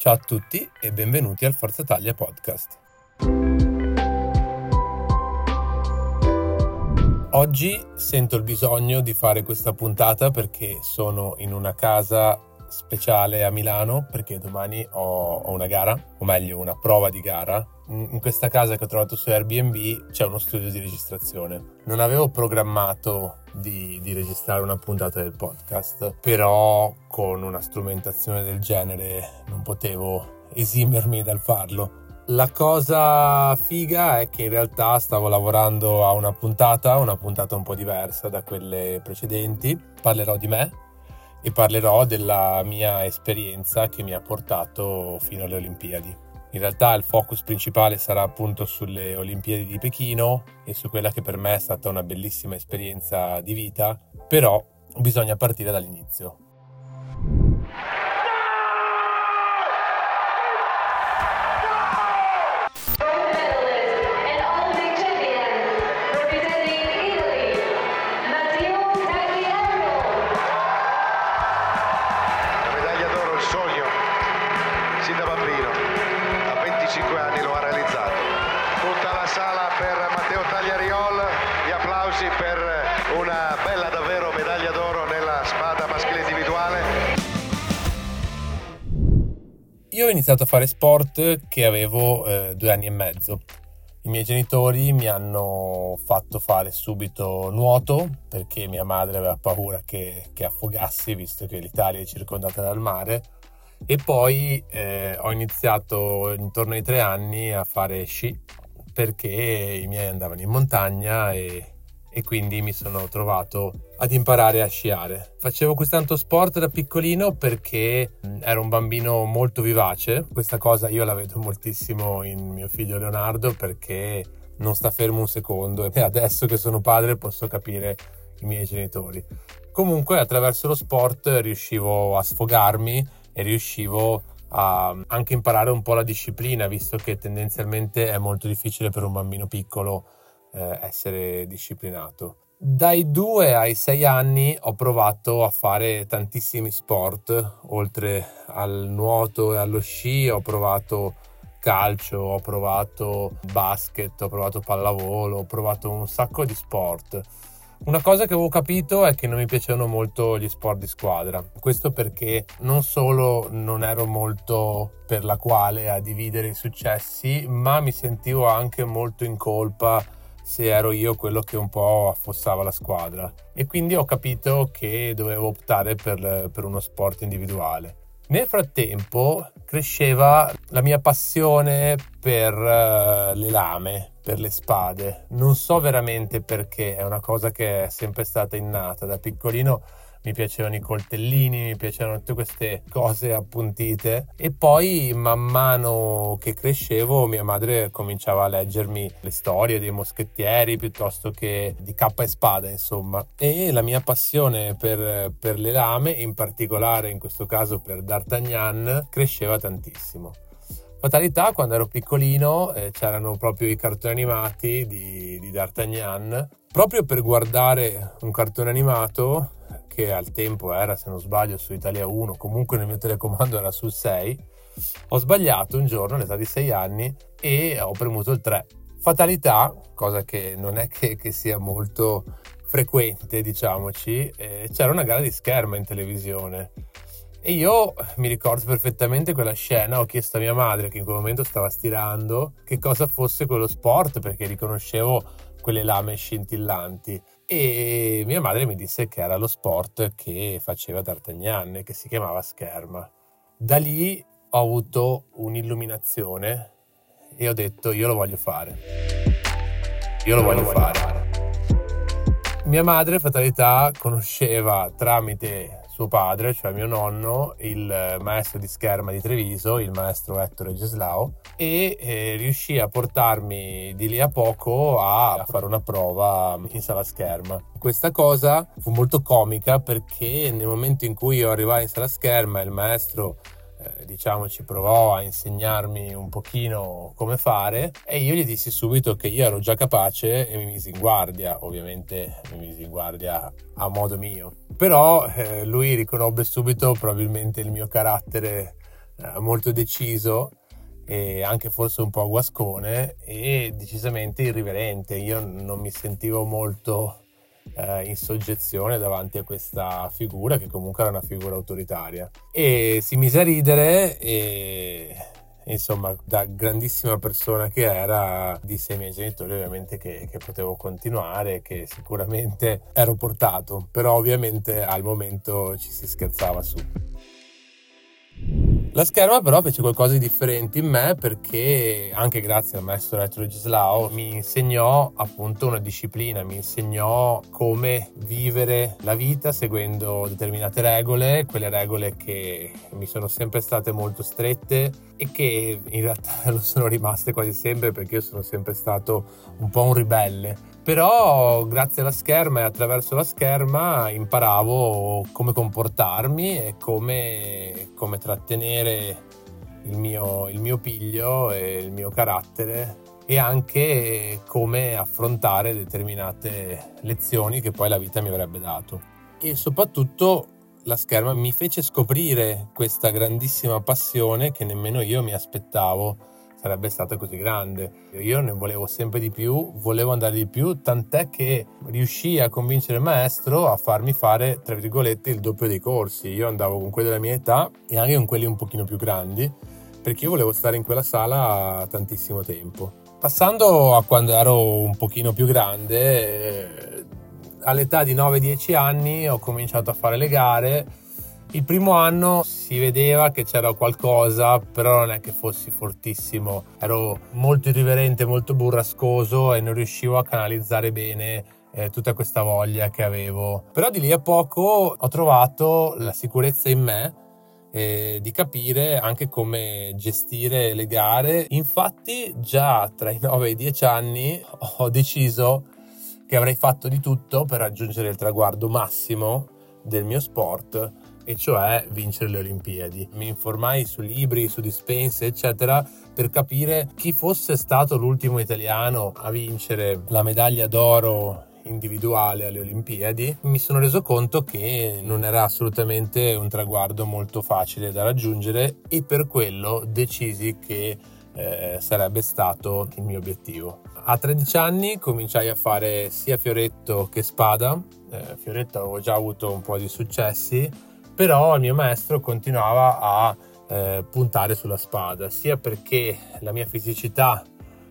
Ciao a tutti e benvenuti al Forza Italia podcast. Oggi sento il bisogno di fare questa puntata perché sono in una casa speciale a Milano perché domani ho, ho, una gara, o meglio una prova di gara. In questa casa che ho trovato su Airbnb c'è uno studio di registrazione. Non avevo programmato di, di registrare una puntata del podcast, però con una strumentazione del genere non potevo esimermi dal farlo. La cosa figa è che in realtà stavo lavorando a una puntata, una puntata un po' diversa da quelle precedenti. Parlerò di me, e parlerò della mia esperienza che mi ha portato fino alle Olimpiadi. In realtà il focus principale sarà appunto sulle Olimpiadi di Pechino e su quella che per me è stata una bellissima esperienza di vita, però bisogna partire dall'inizio. Iniziato a fare sport che avevo eh, due anni e mezzo. I miei genitori mi hanno fatto fare subito nuoto perché mia madre aveva paura che, che affogassi visto che l'Italia è circondata dal mare e poi eh, ho iniziato intorno ai tre anni a fare sci perché i miei andavano in montagna e e quindi mi sono trovato ad imparare a sciare. Facevo questo sport da piccolino perché ero un bambino molto vivace. Questa cosa io la vedo moltissimo in mio figlio Leonardo perché non sta fermo un secondo e adesso che sono padre posso capire i miei genitori. Comunque attraverso lo sport riuscivo a sfogarmi e riuscivo a anche imparare un po' la disciplina, visto che tendenzialmente è molto difficile per un bambino piccolo eh, essere disciplinato. Dai 2 ai 6 anni ho provato a fare tantissimi sport, oltre al nuoto e allo sci ho provato calcio, ho provato basket, ho provato pallavolo, ho provato un sacco di sport. Una cosa che avevo capito è che non mi piacevano molto gli sport di squadra. Questo perché non solo non ero molto per la quale a dividere i successi, ma mi sentivo anche molto in colpa se ero io quello che un po' affossava la squadra e quindi ho capito che dovevo optare per, per uno sport individuale. Nel frattempo cresceva la mia passione per uh, le lame, per le spade. Non so veramente perché, è una cosa che è sempre stata innata. Da piccolino mi piacevano i coltellini, mi piacevano tutte queste cose appuntite e poi man mano che crescevo mia madre cominciava a leggermi le storie dei moschettieri piuttosto che di cappa e spada insomma e la mia passione per, per le lame in particolare in questo caso per D'Artagnan cresceva tantissimo. Fatalità, quando ero piccolino eh, c'erano proprio i cartoni animati di, di D'Artagnan. Proprio per guardare un cartone animato che al tempo era, se non sbaglio, su Italia 1, comunque nel mio telecomando era sul 6, ho sbagliato un giorno all'età di 6 anni e ho premuto il 3. Fatalità, cosa che non è che, che sia molto frequente, diciamoci, eh, c'era una gara di scherma in televisione. E io mi ricordo perfettamente quella scena, ho chiesto a mia madre, che in quel momento stava stirando, che cosa fosse quello sport, perché riconoscevo quelle lame scintillanti e mia madre mi disse che era lo sport che faceva D'Artagnan, che si chiamava scherma. Da lì ho avuto un'illuminazione e ho detto io lo voglio fare. Io lo, voglio, voglio fare. fare. Mia madre, fatalità, conosceva tramite suo padre, cioè mio nonno, il maestro di scherma di Treviso, il maestro Ettore Geslao, e eh, riuscì a portarmi di lì a poco a fare una prova in sala scherma. Questa cosa fu molto comica perché nel momento in cui io arrivai in sala scherma il maestro eh, diciamo ci provò a insegnarmi un pochino come fare e io gli dissi subito che io ero già capace e mi misi in guardia ovviamente mi misi in guardia a modo mio. Però eh, lui riconobbe subito probabilmente il mio carattere eh, molto deciso e anche forse un po' guascone e decisamente irriverente. Io non mi sentivo molto eh, in soggezione davanti a questa figura che comunque era una figura autoritaria. E si mise a ridere e insomma, da grandissima persona che era, disse ai miei genitori ovviamente che, che, potevo continuare, che sicuramente ero portato, però ovviamente al momento ci si scherzava su. La scherma però fece qualcosa di differente in me perché anche grazie al maestro Ettore Gislao mi insegnò appunto una disciplina, mi insegnò come vivere la vita seguendo determinate regole, quelle regole che mi sono sempre state molto strette e che in realtà lo sono rimaste quasi sempre perché io sono sempre stato un po' un ribelle però grazie alla scherma e attraverso la scherma imparavo come comportarmi e come, come trattenere il mio, il mio piglio e il mio carattere e anche come affrontare determinate lezioni che poi la vita mi avrebbe dato. E soprattutto la scherma mi fece scoprire questa grandissima passione che nemmeno io mi aspettavo sarebbe stata così grande. Io ne volevo sempre di più, volevo andare di più, tant'è che riuscii a convincere il maestro a farmi fare, tra virgolette, il doppio dei corsi. Io andavo con quelli della mia età e anche con quelli un pochino più grandi, perché io volevo stare in quella sala tantissimo tempo. Passando a quando ero un pochino più grande, all'età di 9-10 anni ho cominciato a fare le gare il primo anno si vedeva che c'era qualcosa, però non è che fossi fortissimo. Ero molto irriverente, molto burrascoso e non riuscivo a canalizzare bene eh, tutta questa voglia che avevo. Però di lì a poco ho trovato la sicurezza in me eh, di capire anche come gestire le gare. Infatti, già tra i 9 e i 10 anni ho deciso che avrei fatto di tutto per raggiungere il traguardo massimo del mio sport e cioè vincere le Olimpiadi. Mi informai su libri, su dispense, eccetera, per capire chi fosse stato l'ultimo italiano a vincere la medaglia d'oro individuale alle Olimpiadi, mi sono reso conto che non era assolutamente un traguardo molto facile da raggiungere e per quello decisi che eh, sarebbe stato il mio obiettivo. A 13 anni cominciai a fare sia fioretto che spada. Eh, fioretto avevo già avuto un po' di successi, però il mio maestro continuava a eh, puntare sulla spada, sia perché la mia fisicità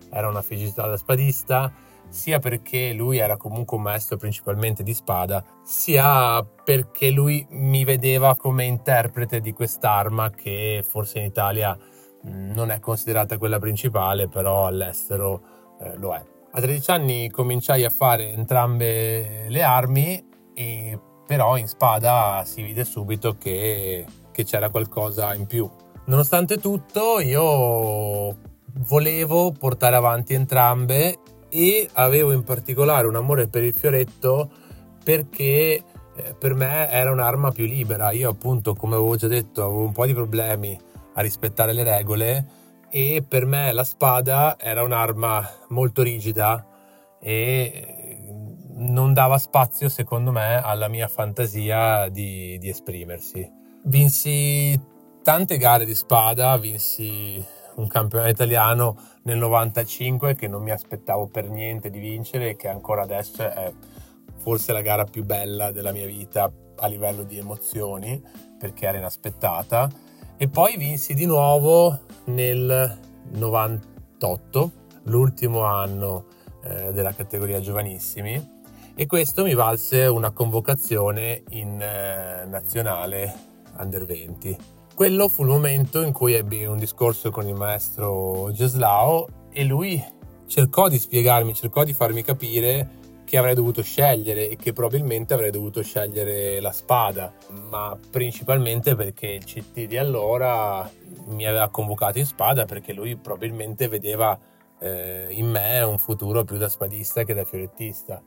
era una fisicità da spadista, sia perché lui era comunque un maestro principalmente di spada, sia perché lui mi vedeva come interprete di quest'arma che forse in Italia mm, non è considerata quella principale, però all'estero eh, lo è. A 13 anni cominciai a fare entrambe le armi e però in spada si vide subito che, che c'era qualcosa in più. Nonostante tutto io volevo portare avanti entrambe e avevo in particolare un amore per il fioretto perché eh, per me era un'arma più libera. Io appunto, come avevo già detto, avevo un po' di problemi a rispettare le regole e per me la spada era un'arma molto rigida e non dava spazio, secondo me, alla mia fantasia di, di esprimersi. Vinsi tante gare di spada, vinsi un campionato italiano nel 95 che non mi aspettavo per niente di vincere e che ancora adesso è forse la gara più bella della mia vita a livello di emozioni perché era inaspettata e poi vinsi di nuovo nel 98 l'ultimo anno eh, della categoria giovanissimi e questo mi valse una convocazione in eh, nazionale under 20. Quello fu il momento in cui ebbi un discorso con il maestro Geslao e lui cercò di spiegarmi, cercò di farmi capire che avrei dovuto scegliere e che probabilmente avrei dovuto scegliere la spada, ma principalmente perché il CT di allora mi aveva convocato in spada perché lui probabilmente vedeva eh, in me un futuro più da spadista che da fiorettista.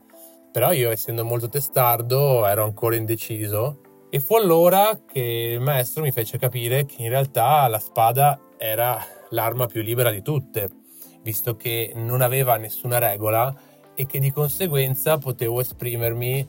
Però io essendo molto testardo ero ancora indeciso e fu allora che il maestro mi fece capire che in realtà la spada era l'arma più libera di tutte, visto che non aveva nessuna regola e che di conseguenza potevo esprimermi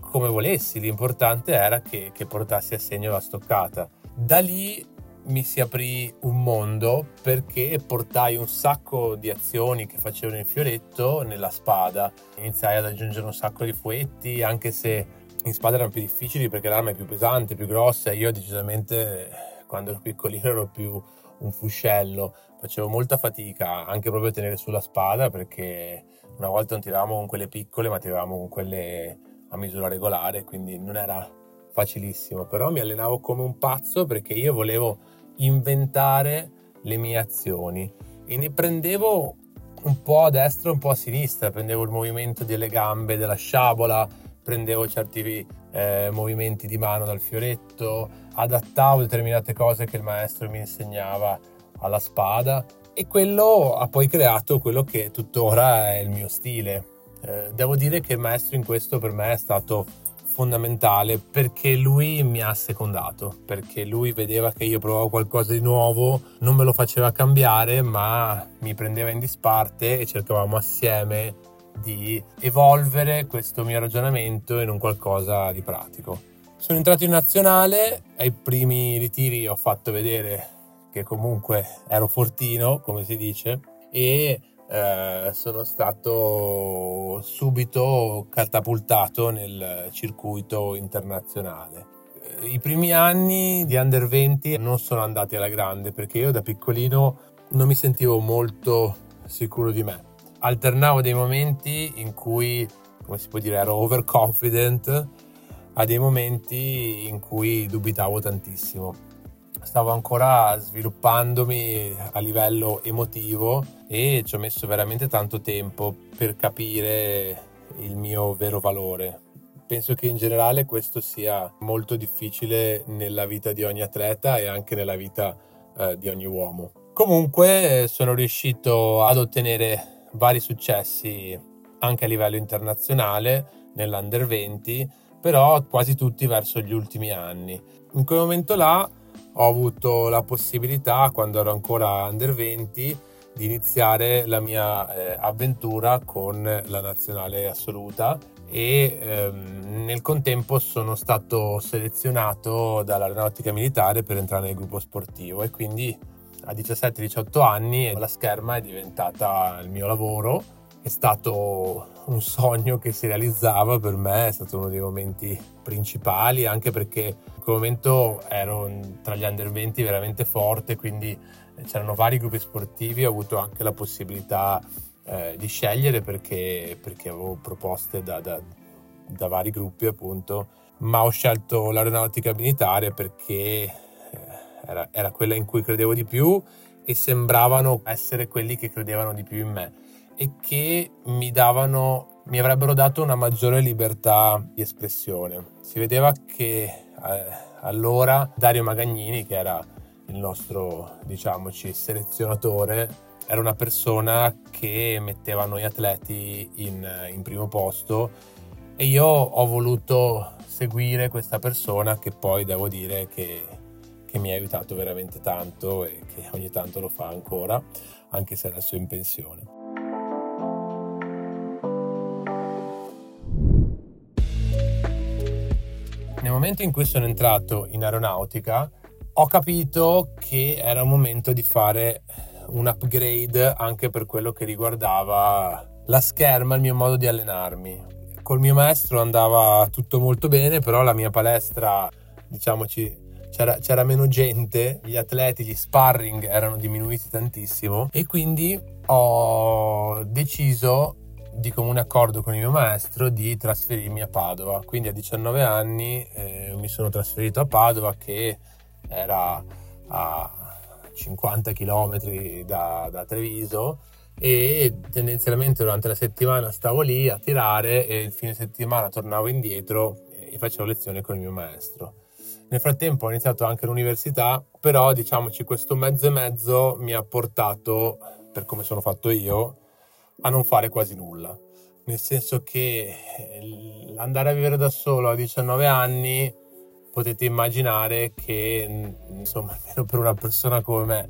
come volessi, l'importante era che, che portassi a segno la stoccata. Da lì mi si aprì un mondo perché portai un sacco di azioni che facevano il fioretto nella spada. Iniziai ad aggiungere un sacco di fuetti, anche se in spada erano più difficili perché l'arma è più pesante, più grossa. Io decisamente quando ero piccolino ero più un fuscello. Facevo molta fatica anche proprio a tenere sulla spada perché una volta non tiravamo con quelle piccole ma tiravamo con quelle a misura regolare, quindi non era facilissimo. Però mi allenavo come un pazzo perché io volevo inventare le mie azioni e ne prendevo un po' a destra e un po' a sinistra, prendevo il movimento delle gambe della sciabola, prendevo certi eh, movimenti di mano dal fioretto, adattavo determinate cose che il maestro mi insegnava alla spada e quello ha poi creato quello che tuttora è il mio stile. Eh, devo dire che il maestro in questo per me è stato fondamentale perché lui mi ha secondato, perché lui vedeva che io provavo qualcosa di nuovo, non me lo faceva cambiare, ma mi prendeva in disparte e cercavamo assieme di evolvere questo mio ragionamento in un qualcosa di pratico. Sono entrato in nazionale, ai primi ritiri ho fatto vedere che comunque ero fortino, come si dice, e eh, sono stato subito catapultato nel circuito internazionale. Eh, I primi anni di under 20 non sono andati alla grande perché io da piccolino non mi sentivo molto sicuro di me. Alternavo dei momenti in cui, come si può dire, ero overconfident a dei momenti in cui dubitavo tantissimo stavo ancora sviluppandomi a livello emotivo e ci ho messo veramente tanto tempo per capire il mio vero valore. Penso che in generale questo sia molto difficile nella vita di ogni atleta e anche nella vita eh, di ogni uomo. Comunque sono riuscito ad ottenere vari successi anche a livello internazionale nell'Under 20, però quasi tutti verso gli ultimi anni. In quel momento là ho avuto la possibilità, quando ero ancora under 20, di iniziare la mia eh, avventura con la nazionale assoluta e ehm, nel contempo sono stato selezionato dall'aeronautica militare per entrare nel gruppo sportivo e quindi a 17-18 anni la scherma è diventata il mio lavoro. È stato un sogno che si realizzava per me, è stato uno dei momenti principali, anche perché in quel momento ero tra gli under 20 veramente forte, quindi c'erano vari gruppi sportivi, ho avuto anche la possibilità eh, di scegliere perché, perché avevo proposte da, da, da, vari gruppi appunto, ma ho scelto l'aeronautica militare perché eh, era, era quella in cui credevo di più e sembravano essere quelli che credevano di più in me e che mi davano mi avrebbero dato una maggiore libertà di espressione. Si vedeva che eh, allora Dario Magagnini, che era il nostro, diciamoci, selezionatore, era una persona che metteva noi atleti in, in primo posto e io ho voluto seguire questa persona che poi devo dire che, che mi ha aiutato veramente tanto e che ogni tanto lo fa ancora, anche se adesso è in pensione. nel momento in cui sono entrato in aeronautica ho capito che era un momento di fare un upgrade anche per quello che riguardava la scherma, il mio modo di allenarmi. Col mio maestro andava tutto molto bene, però la mia palestra, diciamoci, c'era, c'era, meno gente, gli atleti, gli sparring erano diminuiti tantissimo e quindi ho deciso di comune accordo con il mio maestro di trasferirmi a Padova. Quindi a 19 anni eh, mi sono trasferito a Padova che era a 50 km da, da Treviso e tendenzialmente durante la settimana stavo lì a tirare e il fine settimana tornavo indietro e facevo lezione con il mio maestro. Nel frattempo ho iniziato anche l'università, però diciamoci questo mezzo e mezzo mi ha portato, per come sono fatto io, a non fare quasi nulla. Nel senso che andare a vivere da solo a 19 anni potete immaginare che, insomma, almeno per una persona come me,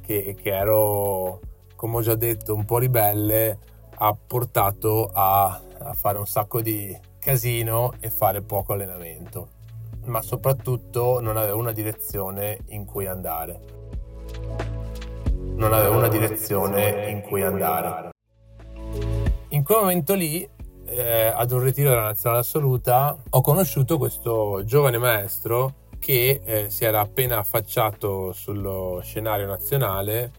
che, che ero, come ho già detto, un po' ribelle, ha portato a, a fare un sacco di casino e fare poco allenamento, ma soprattutto non avevo una direzione in cui andare. Non avevo una direzione in cui andare. In quel momento lì eh, ad un ritiro della nazionale assoluta ho conosciuto questo giovane maestro che eh, si era appena affacciato sullo scenario nazionale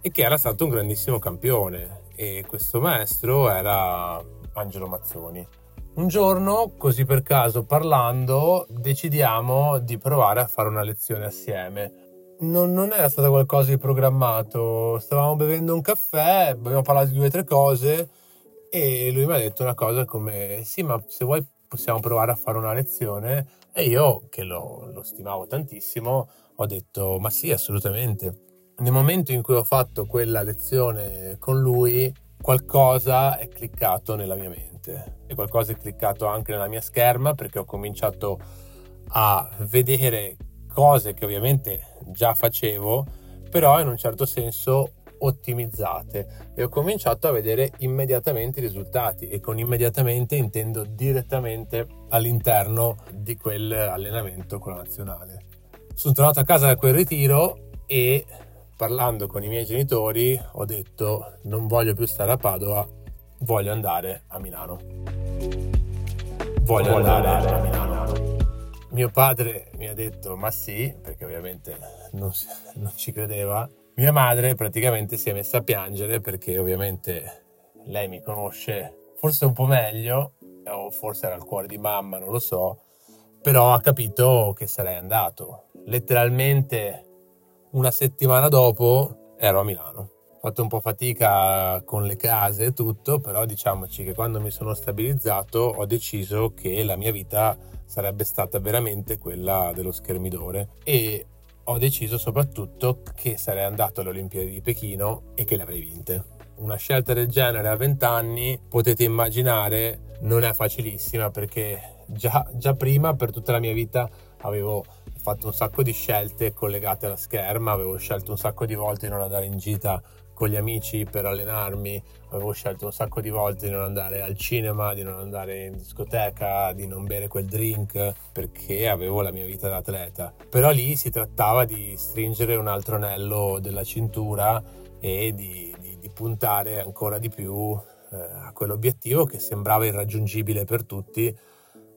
e che era stato un grandissimo campione e questo maestro era Angelo Mazzoni. Un giorno, così per caso parlando, decidiamo di provare a fare una lezione assieme. Non, non era stato qualcosa di programmato, stavamo bevendo un caffè, abbiamo parlato di due o tre cose e lui mi ha detto una cosa come sì ma se vuoi possiamo provare a fare una lezione. E io che lo, lo stimavo tantissimo ho detto ma sì assolutamente. Nel momento in cui ho fatto quella lezione con lui qualcosa è cliccato nella mia mente. E qualcosa è cliccato anche nella mia scherma perché ho cominciato a vedere cose che ovviamente già facevo però in un certo senso ottimizzate e ho cominciato a vedere immediatamente i risultati e con immediatamente intendo direttamente all'interno di quell'allenamento con la nazionale. Sono tornato a casa da quel ritiro e parlando con i miei genitori ho detto non voglio più stare a Padova, voglio andare a Milano. Voglio, voglio andare, andare a Milano. Mio padre mi ha detto ma sì, perché ovviamente non, non ci credeva mia madre praticamente si è messa a piangere perché ovviamente lei mi conosce forse un po' meglio, o forse era il cuore di mamma, non lo so, però ha capito che sarei andato. Letteralmente una settimana dopo ero a Milano. Ho fatto un po' fatica con le case e tutto, però diciamoci che quando mi sono stabilizzato ho deciso che la mia vita sarebbe stata veramente quella dello schermidore e ho deciso soprattutto che sarei andato alle Olimpiadi di Pechino e che le avrei vinte. Una scelta del genere a 20 anni, potete immaginare, non è facilissima perché già, già prima per tutta la mia vita avevo fatto un sacco di scelte collegate alla scherma, avevo scelto un sacco di volte di non andare in gita con gli amici per allenarmi, avevo scelto un sacco di volte di non andare al cinema, di non andare in discoteca, di non bere quel drink perché avevo la mia vita da atleta. Però lì si trattava di stringere un altro anello della cintura e di, di, di puntare ancora di più eh, a quell'obiettivo che sembrava irraggiungibile per tutti,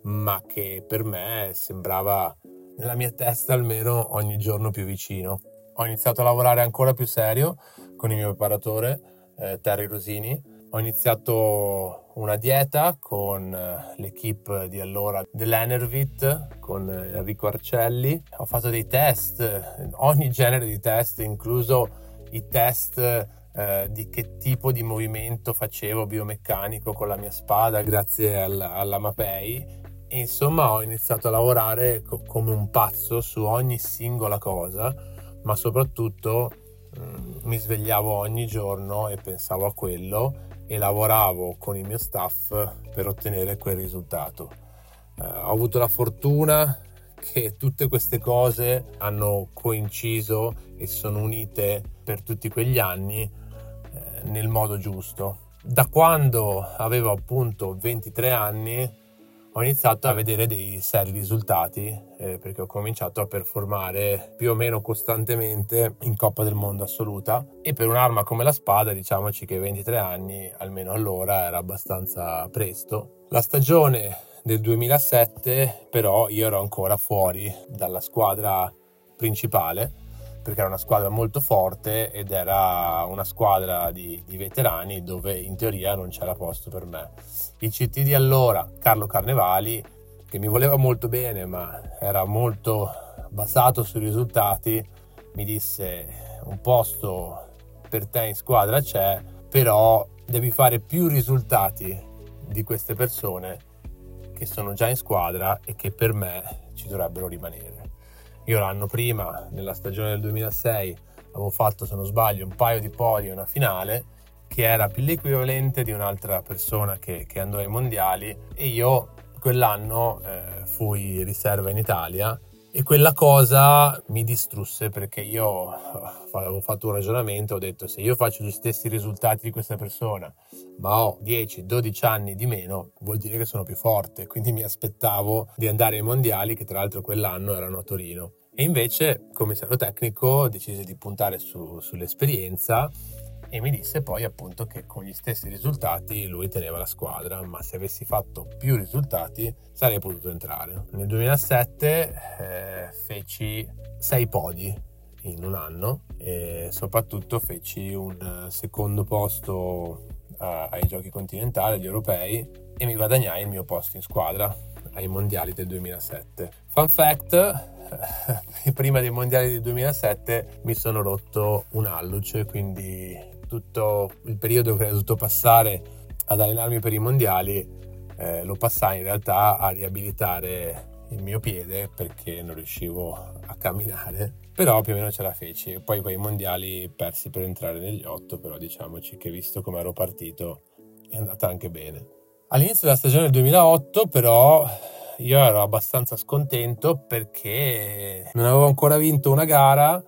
ma che per me sembrava nella mia testa almeno ogni giorno più vicino. Ho iniziato a lavorare ancora più serio con il mio preparatore eh, Terry Rosini. Ho iniziato una dieta con eh, l'equipe di allora dell'Enervit, con eh, Enrico Arcelli. Ho fatto dei test, ogni genere di test, incluso i test eh, di che tipo di movimento facevo biomeccanico con la mia spada grazie alla, alla Mapei. E insomma ho iniziato a lavorare co- come un pazzo su ogni singola cosa, ma soprattutto mi svegliavo ogni giorno e pensavo a quello e lavoravo con il mio staff per ottenere quel risultato. Eh, ho avuto la fortuna che tutte queste cose hanno coinciso e sono unite per tutti quegli anni eh, nel modo giusto. Da quando avevo appunto 23 anni ho iniziato a vedere dei seri risultati eh, perché ho cominciato a performare più o meno costantemente in Coppa del Mondo assoluta e per un'arma come la spada diciamoci che 23 anni almeno allora era abbastanza presto. La stagione del 2007 però io ero ancora fuori dalla squadra principale perché era una squadra molto forte ed era una squadra di, di, veterani dove in teoria non c'era posto per me. Il CT di allora, Carlo Carnevali, che mi voleva molto bene ma era molto basato sui risultati, mi disse un posto per te in squadra c'è, però devi fare più risultati di queste persone che sono già in squadra e che per me ci dovrebbero rimanere. Io l'anno prima, nella stagione del 2006, avevo fatto, se non sbaglio, un paio di podi e una finale che era più l'equivalente di un'altra persona che, che andò ai mondiali e io quell'anno eh, fui riserva in Italia e quella cosa mi distrusse perché io eh, avevo fatto un ragionamento, ho detto se io faccio gli stessi risultati di questa persona, ma ho 10-12 anni di meno, vuol dire che sono più forte, quindi mi aspettavo di andare ai mondiali che tra l'altro quell'anno erano a Torino. E invece, commissario tecnico, decise di puntare su, sull'esperienza e mi disse poi appunto che con gli stessi risultati lui teneva la squadra, ma se avessi fatto più risultati sarei potuto entrare. Nel 2007 eh, feci sei podi in un anno e soprattutto feci un secondo posto eh, ai giochi continentali, agli europei e mi guadagnai il mio posto in squadra ai mondiali del 2007. Fun fact, prima dei mondiali del 2007 mi sono rotto un alluce, quindi tutto il periodo che ho dovuto passare ad allenarmi per i mondiali eh, lo passai in realtà a riabilitare il mio piede perché non riuscivo a camminare però più o meno ce la feci. Poi quei mondiali persi per entrare negli otto però diciamoci che visto come ero partito è andata anche bene. All'inizio della stagione del 2008 però io ero abbastanza scontento perché non avevo ancora vinto una gara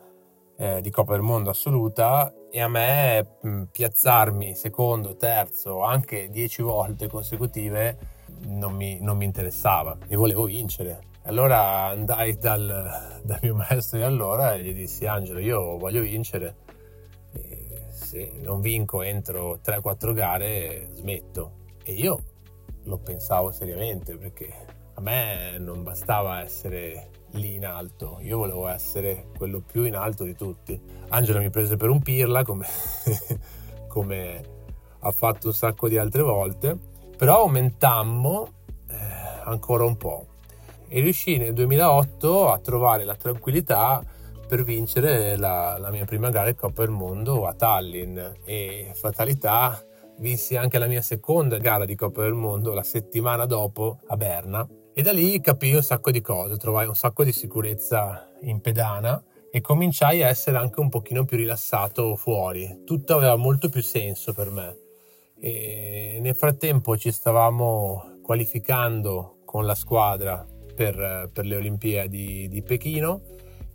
eh, di Coppa del Mondo assoluta e a me mh, piazzarmi secondo, terzo, anche dieci volte consecutive non mi, non mi interessava. E volevo vincere. Allora andai dal, dal, mio maestro di allora e gli dissi Angelo io voglio vincere. E se non vinco entro 3-4 gare smetto. E io lo pensavo seriamente perché a me non bastava essere lì in alto, io volevo essere quello più in alto di tutti. Angela mi prese per un pirla come, come ha fatto un sacco di altre volte, però aumentammo eh, ancora un po' e riuscì nel 2008 a trovare la tranquillità per vincere la, la mia prima gara di Coppa del Mondo a Tallinn. E fatalità vinsi anche la mia seconda gara di Coppa del Mondo la settimana dopo a Berna e da lì capii un sacco di cose, trovai un sacco di sicurezza in pedana e cominciai a essere anche un pochino più rilassato fuori. Tutto aveva molto più senso per me. E nel frattempo ci stavamo qualificando con la squadra per, per le Olimpiadi di Pechino.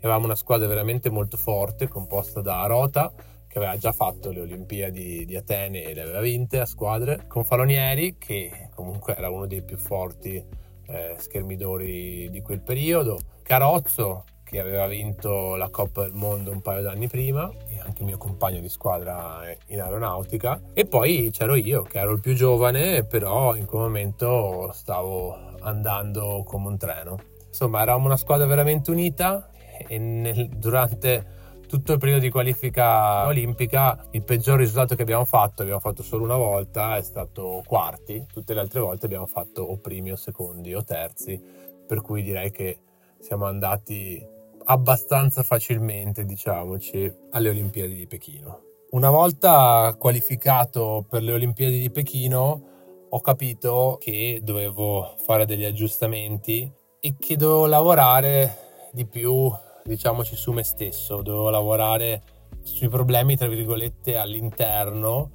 Avevamo una squadra veramente molto forte, composta da Rota, che aveva già fatto le Olimpiadi di Atene e le aveva vinte a squadre, con Falonieri, che comunque era uno dei più forti eh, schermidori di quel periodo, Carozzo che aveva vinto la Coppa del Mondo un paio d'anni prima e anche il mio compagno di squadra in aeronautica e poi c'ero io che ero il più giovane però in quel momento stavo andando come un treno. Insomma eravamo una squadra veramente unita e nel, durante tutto il periodo di qualifica olimpica il peggior risultato che abbiamo fatto, abbiamo fatto solo una volta, è stato quarti, tutte le altre volte abbiamo fatto o primi o secondi o terzi, per cui direi che siamo andati abbastanza facilmente, diciamoci, alle Olimpiadi di Pechino. Una volta qualificato per le Olimpiadi di Pechino ho capito che dovevo fare degli aggiustamenti e che dovevo lavorare di più diciamoci su me stesso, dovevo lavorare sui problemi tra virgolette all'interno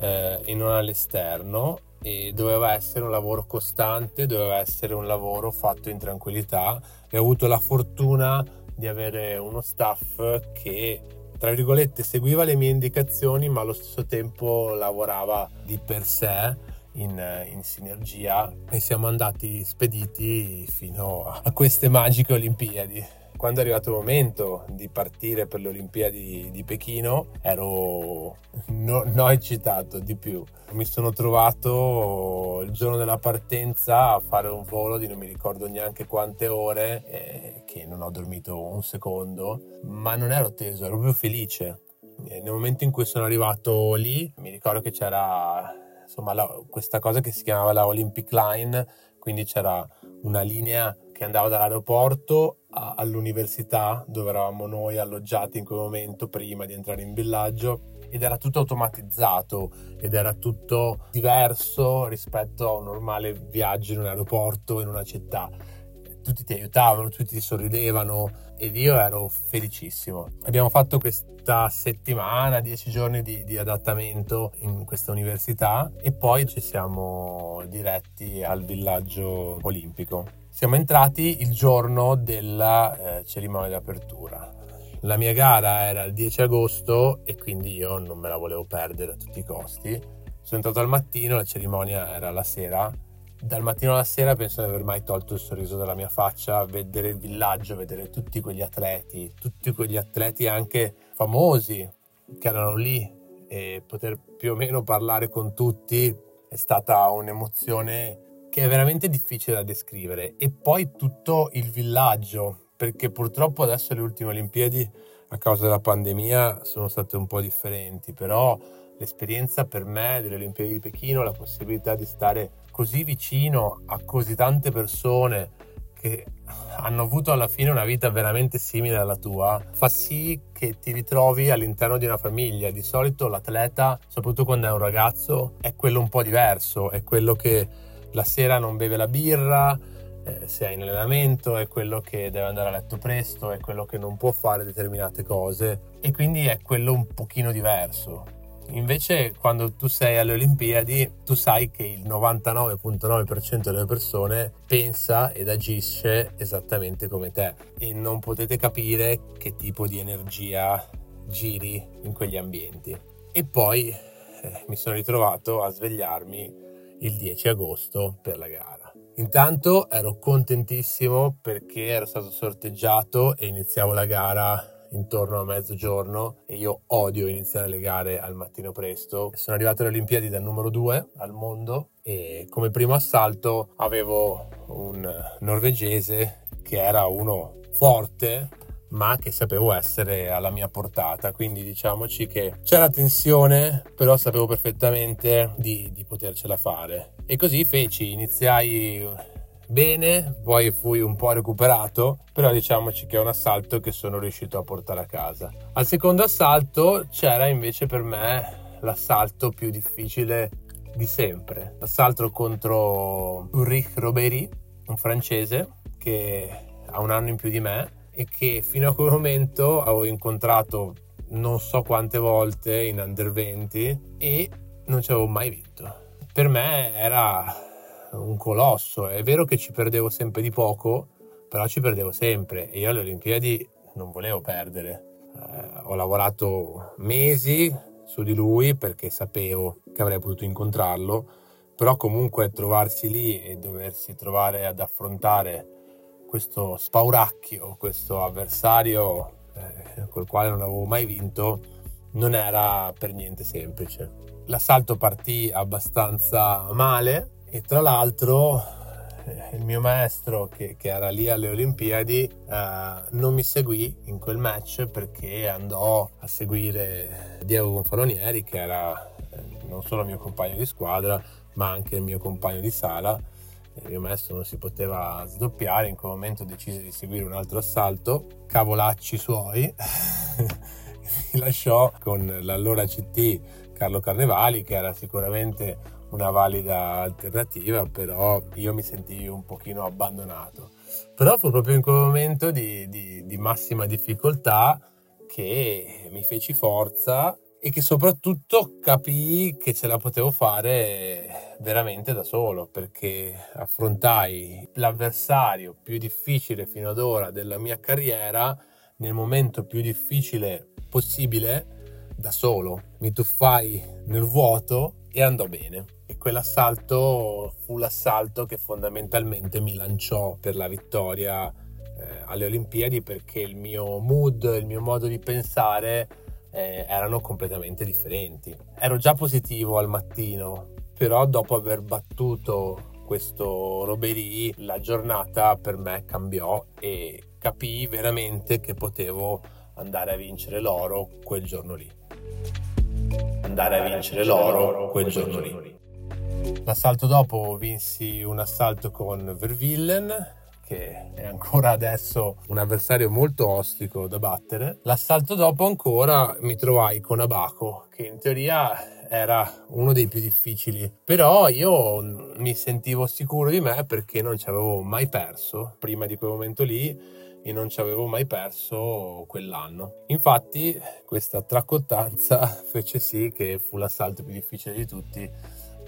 eh, e non all'esterno e doveva essere un lavoro costante, doveva essere un lavoro fatto in tranquillità e ho avuto la fortuna di avere uno staff che tra virgolette seguiva le mie indicazioni ma allo stesso tempo lavorava di per sé in, in, sinergia e siamo andati spediti fino a queste magiche Olimpiadi quando è arrivato il momento di partire per le Olimpiadi di Pechino ero no, no eccitato di più. Mi sono trovato il giorno della partenza a fare un volo di non mi ricordo neanche quante ore, eh, che non ho dormito un secondo, ma non ero teso, ero proprio felice. E nel momento in cui sono arrivato lì, mi ricordo che c'era insomma la, questa cosa che si chiamava la Olympic Line, quindi c'era una linea che andava dall'aeroporto a, all'università dove eravamo noi alloggiati in quel momento prima di entrare in villaggio ed era tutto automatizzato ed era tutto diverso rispetto a un normale viaggio in un aeroporto in una città. Tutti ti aiutavano, tutti ti sorridevano ed io ero felicissimo. Abbiamo fatto questa settimana, dieci giorni di, di adattamento in questa università e poi ci siamo diretti al villaggio olimpico. Siamo entrati il giorno della eh, cerimonia d'apertura la mia gara era il 10 agosto e quindi io non me la volevo perdere a tutti i costi. Sono entrato al mattino, la cerimonia era la sera. Dal mattino alla sera penso di aver mai tolto il sorriso dalla mia faccia, vedere il villaggio, vedere tutti quegli atleti, tutti quegli atleti anche famosi che erano lì e poter più o meno parlare con tutti è stata un'emozione che è veramente difficile da descrivere. E poi tutto il villaggio, perché purtroppo adesso le ultime Olimpiadi a causa della pandemia sono state un po' differenti, però l'esperienza per me delle Olimpiadi di Pechino, la possibilità di stare così vicino a così tante persone che hanno avuto alla fine una vita veramente simile alla tua, fa sì che ti ritrovi all'interno di una famiglia. Di solito l'atleta, soprattutto quando è un ragazzo, è quello un po' diverso, è quello che la sera non beve la birra, eh, se è in allenamento, è quello che deve andare a letto presto, è quello che non può fare determinate cose e quindi è quello un pochino diverso. Invece quando tu sei alle Olimpiadi tu sai che il 99.9% delle persone pensa ed agisce esattamente come te e non potete capire che tipo di energia giri in quegli ambienti. E poi eh, mi sono ritrovato a svegliarmi il 10 agosto per la gara. Intanto ero contentissimo perché ero stato sorteggiato e iniziavo la gara intorno a mezzogiorno e io odio iniziare le gare al mattino presto. Sono arrivato alle Olimpiadi dal numero 2 al mondo e come primo assalto avevo un norvegese che era uno forte ma che sapevo essere alla mia portata. Quindi diciamoci che c'era tensione, però sapevo perfettamente di, di potercela fare. E così feci, iniziai bene, poi fui un po' recuperato, però diciamoci che è un assalto che sono riuscito a portare a casa. Al secondo assalto c'era invece per me l'assalto più difficile di sempre, l'assalto contro Ulrich Roberi, un francese che ha un anno in più di me e che fino a quel momento avevo incontrato non so quante volte in under 20 e non ci avevo mai vinto. Per me era un colosso, è vero che ci perdevo sempre di poco, però ci perdevo sempre e io alle Olimpiadi non volevo perdere. Eh, ho lavorato mesi su di lui perché sapevo che avrei potuto incontrarlo, però comunque trovarsi lì e doversi trovare ad affrontare questo spauracchio, questo avversario eh, col quale non avevo mai vinto, non era per niente semplice. L'assalto partì abbastanza male e tra l'altro eh, il mio maestro che, che, era lì alle Olimpiadi eh, non mi seguì in quel match perché andò a seguire Diego Gonfalonieri che era eh, non solo mio compagno di squadra ma anche il mio compagno di sala. Il mio maestro non si poteva sdoppiare, in quel momento decise di seguire un altro assalto, cavolacci suoi, mi lasciò con l'allora CT Carlo Carnevali, che era sicuramente una valida alternativa, però io mi sentii un pochino abbandonato. Però fu proprio in quel momento di, di, di massima difficoltà che mi feci forza e che soprattutto capii che ce la potevo fare veramente da solo perché affrontai l'avversario più difficile fino ad ora della mia carriera nel momento più difficile possibile da solo. Mi tuffai nel vuoto e andò bene. Quell'assalto fu l'assalto che fondamentalmente mi lanciò per la vittoria eh, alle Olimpiadi perché il mio mood, il mio modo di pensare eh, erano completamente differenti. Ero già positivo al mattino, però dopo aver battuto questo Roberi la giornata per me cambiò e capii veramente che potevo andare a vincere l'oro quel giorno lì. Andare a vincere l'oro quel giorno lì. L'assalto dopo vinsi un assalto con Vervillen che è ancora adesso un avversario molto ostico da battere. L'assalto dopo ancora mi trovai con Abaco, che in teoria era uno dei più difficili, però io mi sentivo sicuro di me perché non ci avevo mai perso prima di quel momento lì e non ci avevo mai perso quell'anno. Infatti questa tracottanza fece sì che fu l'assalto più difficile di tutti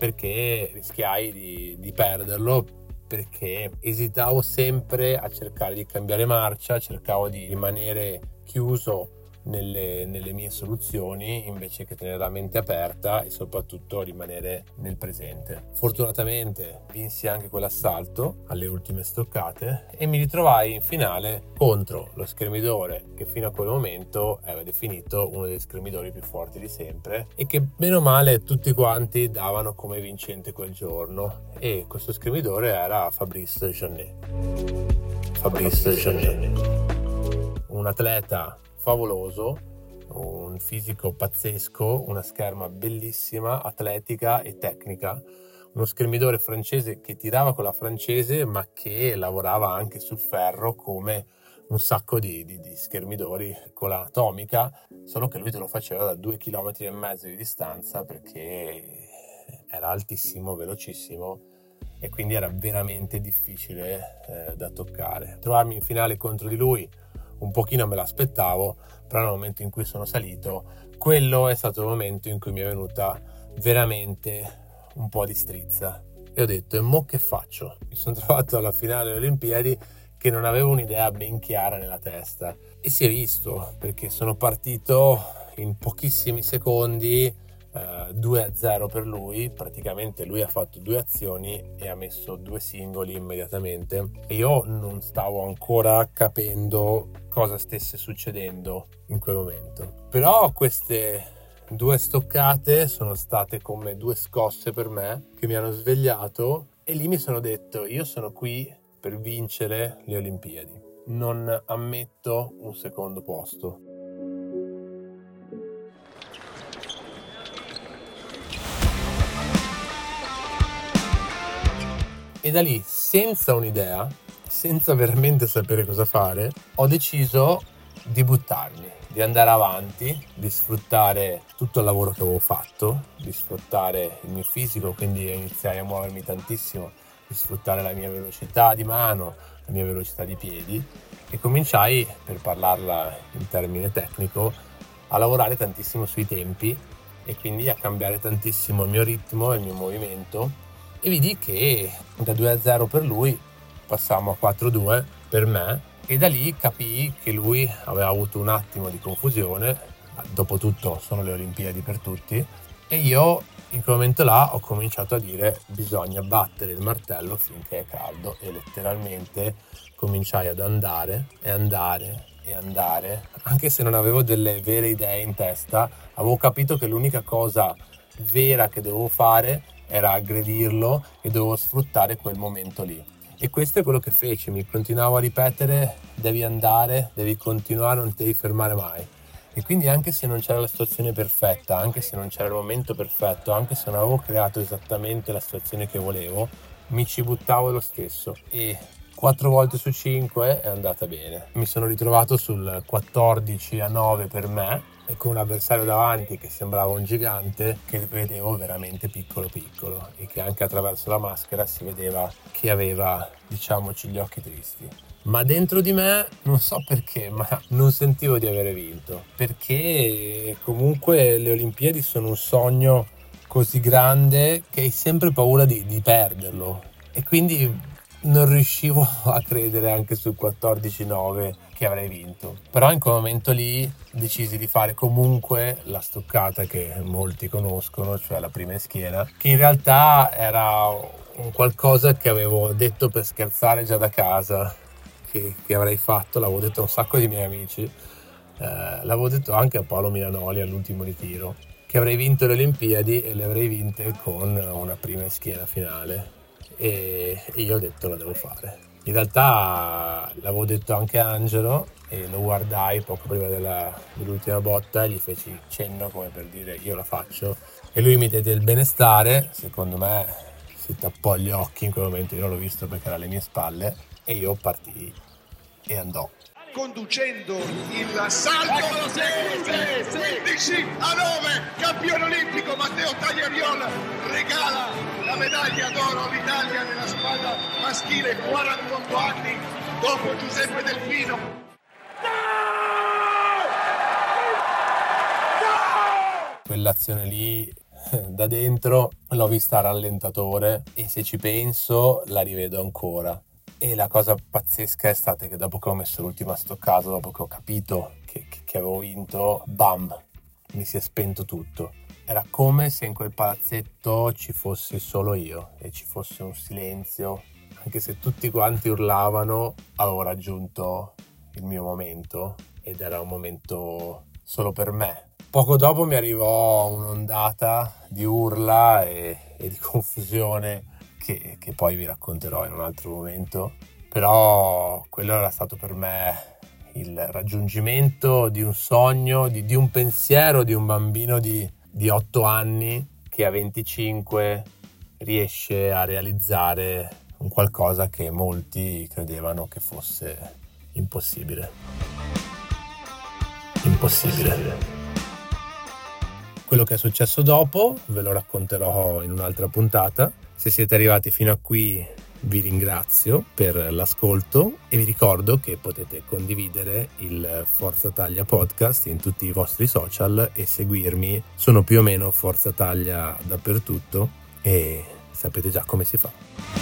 perché rischiai di, di perderlo perché esitavo sempre a cercare di cambiare marcia, cercavo di rimanere chiuso nelle, nelle, mie soluzioni invece che tenere la mente aperta e soprattutto rimanere nel presente. Fortunatamente vinsi anche quell'assalto alle ultime stoccate e mi ritrovai in finale contro lo schermidore che fino a quel momento era definito uno dei schermidori più forti di sempre e che bene o male tutti quanti davano come vincente quel giorno e questo schermidore era Fabrice Jeannet. Fabrice Jeannet, un atleta favoloso, un fisico pazzesco, una scherma bellissima, atletica e tecnica. Uno schermidore francese che tirava con la francese ma che lavorava anche sul ferro come un sacco di, di, di schermidori con l'anatomica, solo che lui te lo faceva da due chilometri e mezzo di distanza perché era altissimo, velocissimo e quindi era veramente difficile eh, da toccare. Trovarmi in finale contro di lui un pochino me l'aspettavo, però nel momento in cui sono salito, quello è stato il momento in cui mi è venuta veramente un po' di strizza. E ho detto, e mo che faccio? Mi sono trovato alla finale delle Olimpiadi che non avevo un'idea ben chiara nella testa. E si è visto, perché sono partito in pochissimi secondi, 2-0 per lui, praticamente lui ha fatto due azioni e ha messo due singoli immediatamente e io non stavo ancora capendo cosa stesse succedendo in quel momento. Però queste due stoccate sono state come due scosse per me che mi hanno svegliato e lì mi sono detto io sono qui per vincere le Olimpiadi. Non ammetto un secondo posto. E da lì, senza un'idea, senza veramente sapere cosa fare, ho deciso di buttarmi, di andare avanti, di sfruttare tutto il lavoro che avevo fatto, di sfruttare il mio fisico, quindi iniziai a muovermi tantissimo, di sfruttare la mia velocità di mano, la mia velocità di piedi e cominciai, per parlarla in termine tecnico, a lavorare tantissimo sui tempi e quindi a cambiare tantissimo il mio ritmo e il mio movimento e vidi che da 2-0 per lui passammo a 4-2 per me. E da lì capii che lui aveva avuto un attimo di confusione, dopotutto sono le Olimpiadi per tutti, e io in quel momento là ho cominciato a dire bisogna battere il martello finché è caldo. E letteralmente cominciai ad andare e andare e andare, anche se non avevo delle vere idee in testa, avevo capito che l'unica cosa vera che dovevo fare era aggredirlo e dovevo sfruttare quel momento lì. E questo è quello che feci, mi continuavo a ripetere devi andare, devi continuare, non ti devi fermare mai. E quindi anche se non c'era la situazione perfetta, anche se non c'era il momento perfetto, anche se non avevo creato esattamente la situazione che volevo, mi ci buttavo lo stesso e 4 volte su 5 è andata bene. Mi sono ritrovato sul 14 a 9 per me e con un avversario davanti che sembrava un gigante che vedevo veramente piccolo piccolo e che anche attraverso la maschera si vedeva che aveva diciamoci gli occhi tristi. Ma dentro di me non so perché ma non sentivo di avere vinto perché comunque le Olimpiadi sono un sogno così grande che hai sempre paura di, di perderlo. E quindi non riuscivo a credere anche sul 14-9 che avrei vinto. Però in quel momento lì decisi di fare comunque la stoccata che molti conoscono, cioè la prima in schiena, che in realtà era un qualcosa che avevo detto per scherzare già da casa, che, che avrei fatto, l'avevo detto a un sacco di miei amici, eh, l'avevo detto anche a Paolo Milanoli all'ultimo ritiro, che avrei vinto le Olimpiadi e le avrei vinte con una prima in schiena finale e, io ho detto la devo fare. In realtà l'avevo detto anche a Angelo e lo guardai poco prima della, dell'ultima botta e gli feci cenno come per dire io la faccio. E lui mi diede il benestare, secondo me si tappò gli occhi in quel momento, io non l'ho visto perché era alle mie spalle e io partii e andò conducendo il salto sì, 15 a 9 campione olimpico Matteo Tagliariol regala la medaglia d'oro all'Italia nella squadra maschile 48 anni dopo Giuseppe Delfino. Quell'azione lì da dentro l'ho vista rallentatore e se ci penso la rivedo ancora e la cosa pazzesca è stata che dopo che ho messo l'ultima stoccata, dopo che ho capito che, che avevo vinto, bam, mi si è spento tutto. Era come se in quel palazzetto ci fossi solo io e ci fosse un silenzio. Anche se tutti quanti urlavano, avevo raggiunto il mio momento ed era un momento solo per me. Poco dopo mi arrivò un'ondata di urla e, e di confusione che, che poi vi racconterò in un altro momento, però quello era stato per me il raggiungimento di un sogno, di, di un pensiero di un bambino di, di 8 anni che a 25 riesce a realizzare un qualcosa che molti credevano che fosse impossibile. Impossibile. Quello che è successo dopo ve lo racconterò in un'altra puntata. Se siete arrivati fino a qui vi ringrazio per l'ascolto e vi ricordo che potete condividere il Forza Taglia podcast in tutti i vostri social e seguirmi. Sono più o meno Forza Taglia dappertutto e sapete già come si fa.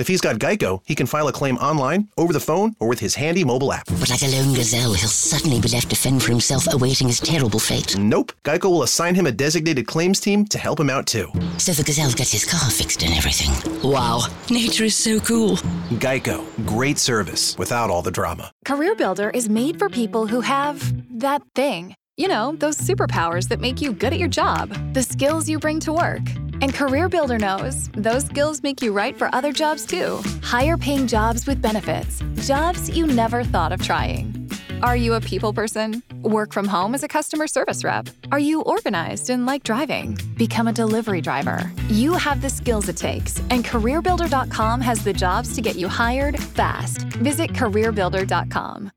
If he's got Geico, he can file a claim online, over the phone, or with his handy mobile app. But like a lone gazelle, he'll suddenly be left to fend for himself, awaiting his terrible fate. Nope. Geico will assign him a designated claims team to help him out too. So the gazelle gets his car fixed and everything. Wow, nature is so cool. Geico. Great service without all the drama. Career Builder is made for people who have that thing. You know, those superpowers that make you good at your job, the skills you bring to work. And CareerBuilder knows those skills make you right for other jobs too. Higher paying jobs with benefits, jobs you never thought of trying. Are you a people person? Work from home as a customer service rep? Are you organized and like driving? Become a delivery driver. You have the skills it takes, and CareerBuilder.com has the jobs to get you hired fast. Visit CareerBuilder.com.